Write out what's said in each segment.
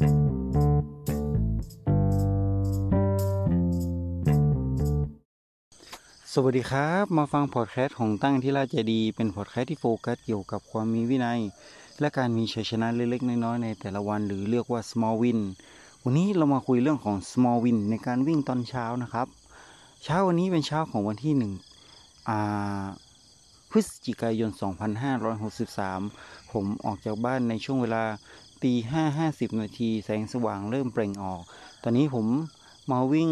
สวัสดีครับ มาฟังพอดแคสต์ของตั้งที่ราชดีเป็นพอดแคสต์ที่โฟกัสเกี่ยวกับความมีวินัย และการมีชัยชนะเล็กๆน้อยๆในแต่ละวันหรือเรียกว่า small win วันนี้เรามาคุยเรื่องของ small win ในการวิ่งตอนเช้านะครับ เช้าวันนี้เป็นเช้าของวันที่หนึ่งพฤศจิกายน 2563 ผมออกจากบ้านในช่วงเวลา ตีห้าห้าสิบนาทีแสงสว่างเริ่มเปล่งออก ตอนนี้ผมมาวิ่ง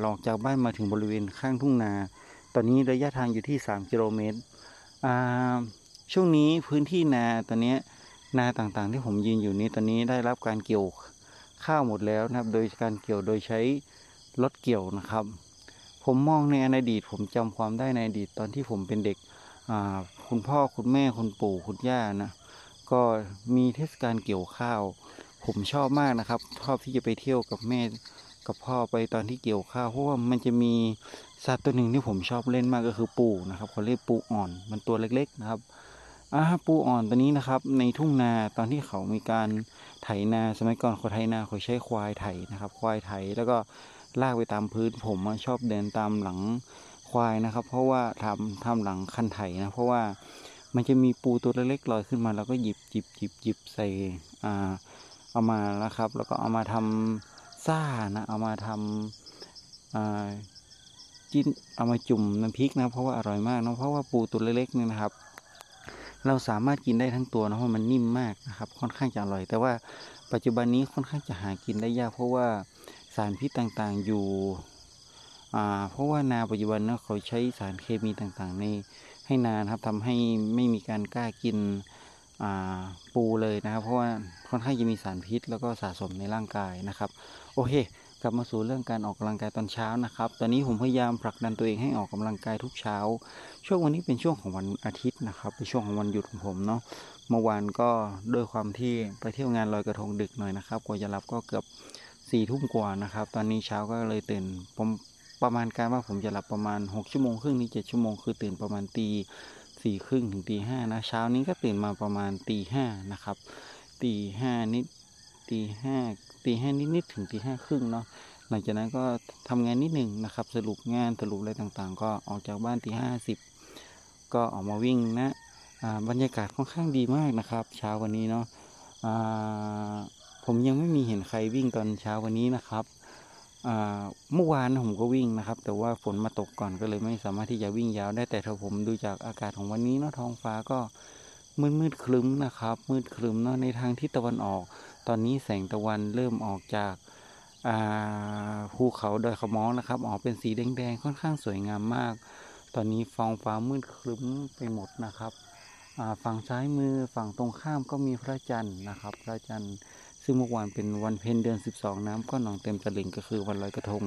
หลอกจากบ้านมาถึงบริเวณข้างทุ่งนา ตอนนี้ระยะทางอยู่ที่ 3 กิโลเมตร ช่วงนี้พื้นที่นาตอนนี้นาต่างๆที่ผมยืนอยู่นี้ตอนนี้ได้รับการเกี่ยวข้าวหมดแล้วนะครับ โดยการเกี่ยวโดยใช้รถเกี่ยวนะครับ ผมมองในอดีตผมจำความได้ในอดีตตอนที่ผมเป็นเด็กคุณพ่อคุณแม่คุณปู่คุณย่านะ ก็มีเทศกาลเกี่ยวข้าว ผมชอบมากนะครับชอบที่จะไปเที่ยวกับแม่กับพ่อไปตอนที่เกี่ยวข้าวเพราะว่ามันจะมีสัตว์ตัวหนึ่งที่ผมชอบเล่นมากก็คือปูนะครับเขาเรียกปูอ่อน มันตัวเล็กๆนะครับอ่าปูอ่อนตัวนี้นะครับ ในทุ่งนาตอนที่เขามีการไถนาสมัยก่อนเขาไถนาเขาใช้ควายไถนะครับ ควายไถแล้วก็ลากไปตามพื้น ผมชอบเดินตามหลังควายนะครับ เพราะว่าทำทำหลังคันไถนะเพราะว่า มันจะมีปูตัวเล็กๆลอยขึ้นมาแล้วก็หยิบหยิบหยิบหยิบใส่อ่าเอามาแล้วครับ แล้วก็เอามาทำซ่านะเอามาทำอ่าจิ้นเอามาจุ่มน้ำพริกนะเพราะว่าอร่อยมากนะเพราะว่าปูตัวเล็กๆนี่นะครับ เราสามารถกินได้ทั้งตัวนะเพราะมันนิ่มมากนะครับ ค่อนข้างจะอร่อย แต่ว่าปัจจุบันนี้ค่อนข้างจะหากินได้ยาก เพราะว่าสารพิษต่างๆอยู่อ่าเพราะว่านาปัจจุบันนะเขาใช้สารเคมีต่างๆ ใน ให้นานครับทำให้ไม่มีการกล้ากินปูเลยนะครับ เพราะว่าค่อนข้างจะมีสารพิษ แล้วก็สะสมในร่างกายนะครับ โอเค กลับมาสู่เรื่องการออกกำลังกายตอนเช้านะครับ ตอนนี้ผมพยายามผลักดันตัวเองให้ออกกำลังกายทุกเช้า ช่วงวันนี้เป็นช่วงของวันอาทิตย์นะครับเป็นช่วงของวันหยุดของผมเนาะเมื่อวานก็ด้วยความที่ไปเที่ยวงานลอยกระทงดึกหน่อยนะครับกว่าจะรับก็เกือบสี่ทุ่มกว่านะครับ ตอนนี้เช้าก็เลยตื่นผม ประมาณการว่าผมจะหลับประมาณ 6 ชั่วโมงครึ่งนี้7ชั่วโมงคือตื่นประมาณตีสี่ครึ่งถึงตีห้านะเช้านี้ก็ตื่นมาประมาณตีห้านะครับตีห้านิดตีห้าตีห้านิดนิดถึงตีห้าครึ่งเนาะหลังจากนั้นก็ทำงานนิดหนึ่งนะครับ สรุปงานสรุปอะไรต่างๆ ก็ออกจากบ้านตีห้าสิบก็ออกมาวิ่งนะบรรยากาศค่อนข้างดีมากนะครับ เช้าวันนี้เนาะผมยังไม่มีเห็นใครวิ่งตอนเช้าวันนี้นะครับ เมื่อวานผมก็วิ่งนะครับ แต่ว่าฝนมาตกก่อนก็เลยไม่สามารถที่จะวิ่งยาวได้แต่ถ้าผมดูจากอากาศของวันนี้เนาะท้องฟ้าก็มืดมืดคลึ้มนะครับ มืดคลึ้มเนาะในทางทิศตะวันออก ตอนนี้แสงตะวันเริ่มออกจากภูเขาดอยขมองนะครับ ออกเป็นสีแดงๆค่อนข้างสวยงามมาก ตอนนี้ฟองฟ้ามืดคลึ้มไปหมดนะครับฝั่งซ้ายมือฝั่งตรงข้ามก็มีพระจันทร์นะครับ พระจันทร์ ซึ่งเมื่อวานเป็นวันเพ็ญเดือน 12 น้ำก็หนองเต็มตลิ่งก็คือวันลอยกระทง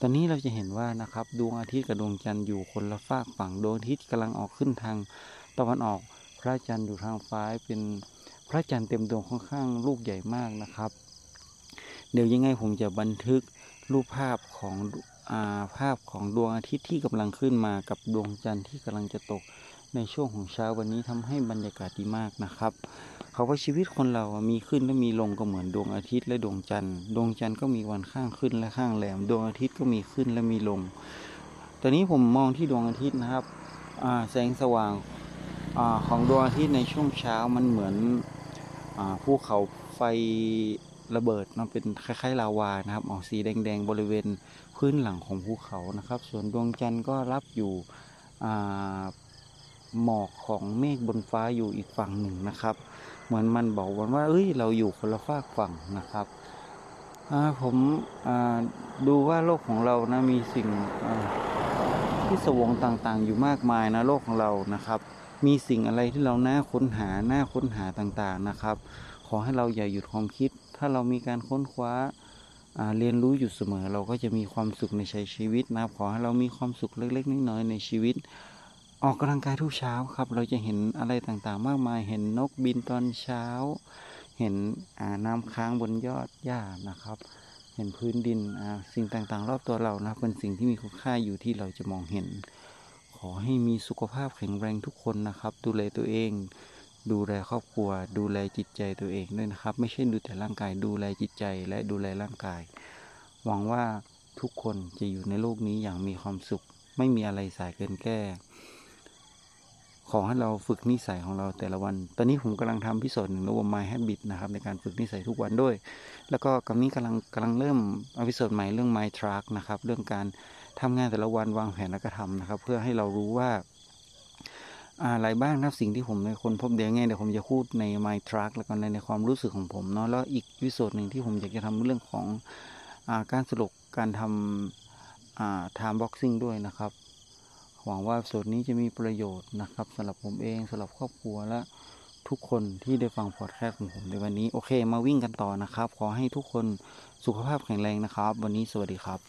ตอนนี้เราจะเห็นว่านะครับดวงอาทิตย์กับดวงจันทร์อยู่คนละฝากฝั่งดวงอาทิตย์กำลังออกขึ้นทางตะวันออก พระจันทร์อยู่ทางฟ้ายเป็นพระจันทร์เต็มดวงค่อนข้างลูกใหญ่มากนะครับ เดี๋ยวยังไงผมจะบันทึกรูปภาพของอาภาพของดวงอาทิตย์ที่กำลังขึ้นมากับดวงจันทร์ที่กำลังจะตก ในช่วงของเช้าวันนี้ทำให้บรรยากาศดีมากนะครับเขาว่าชีวิตคนเรามีขึ้นและมีลงก็เหมือนดวงอาทิตย์และดวงจันทร์ดวงจันทร์ก็มีวันข้างขึ้นและข้างแหลมดวงอาทิตย์ก็มีขึ้นและมีลง ตอนนี้ผมมองที่ดวงอาทิตย์นะครับแสงสว่างอของดวงอาทิตย์ในช่วงเช้ามันเหมือนภูเขาไฟระเบิดนะเป็นคล้ายๆลาวานะครับ ออกสีแดงๆบริเวณพื้นหลังของภูเขานะครับ ส่วนดวงจันทร์ก็รับอยู่ หมอกของเมฆบนฟ้าอยู่อีกฝั่งหนึ่งนะครับ เหมือนมันบอกว่า เอ้ย เราอยู่คนละฝากฝั่งนะครับผมดูว่าโลกของเรานะมีสิ่งที่สวงต่างๆ อยู่มากมายนะโลกของเรานะครับ มีสิ่งอะไรที่เราน่าค้นหาน่าค้นหาต่างๆนะครับ ขอให้เราอย่าหยุดความคิด ถ้าเรามีการค้นคว้าเรียนรู้อยู่เสมอเราก็จะมีความสุขในใช้ชีวิตนะครับ ขอให้เรามีความสุขเล็กๆน้อยๆในชีวิต ออกกำลังกายทุกเช้าครับ เราจะเห็นอะไรต่างๆ มากมาย เห็นนกบินตอนเช้า เห็นน้ำค้างบนยอดหญ้านะครับ เห็นพื้นดินสิ่งต่างๆ รอบตัวเรานะเป็นสิ่งที่มีคุณค่าอยู่ที่เราจะมองเห็น ขอให้มีสุขภาพแข็งแรงทุกคนนะครับ ดูแลตัวเอง ดูแลครอบครัว ดูแลจิตใจตัวเองด้วยนะครับ ไม่ใช่ดูแต่ร่างกาย ดูแลจิตใจและดูแลร่างกาย หวังว่าทุกคนจะอยู่ในโลกนี้อย่างมีความสุข ไม่มีอะไรสายเกินแก้ ขอให้เราฝึกนิสัยของเราแต่ละวัน ตอนนี้ผมกำลังทำพิโซดหนึ่งระบบ My Habit นะครับในการฝึกนิสัยทุกวันด้วย แล้วก็กำนี้กำลังกำลังเริ่มepisode ใหม่เรื่อง My Track นะครับเรื่องการทำงานแต่ละวันวางแผนและกระทำนะครับ เพื่อให้เรารู้ว่าอะไรบ้างนะสิ่งที่ผมได้ค้นพบเดี๋ยวไงเดี๋ยวผมจะพูดใน My Track แล้วก็ในในความรู้สึกของผมเนาะแล้วอีก episode หนึ่งที่ผมอยากจะทำเรื่องของอการสรุปการทำอ่า time boxing ด้วยนะครับ หวังว่าสูตรนี้จะมีประโยชน์นะครับสำหรับผมเองสำหรับครอบครัวและทุกคนที่ได้ฟังพอดแคสต์ของผมในวันนี้โอเค มาวิ่งกันต่อนะครับ ขอให้ทุกคนสุขภาพแข็งแรงนะครับ วันนี้สวัสดีครับ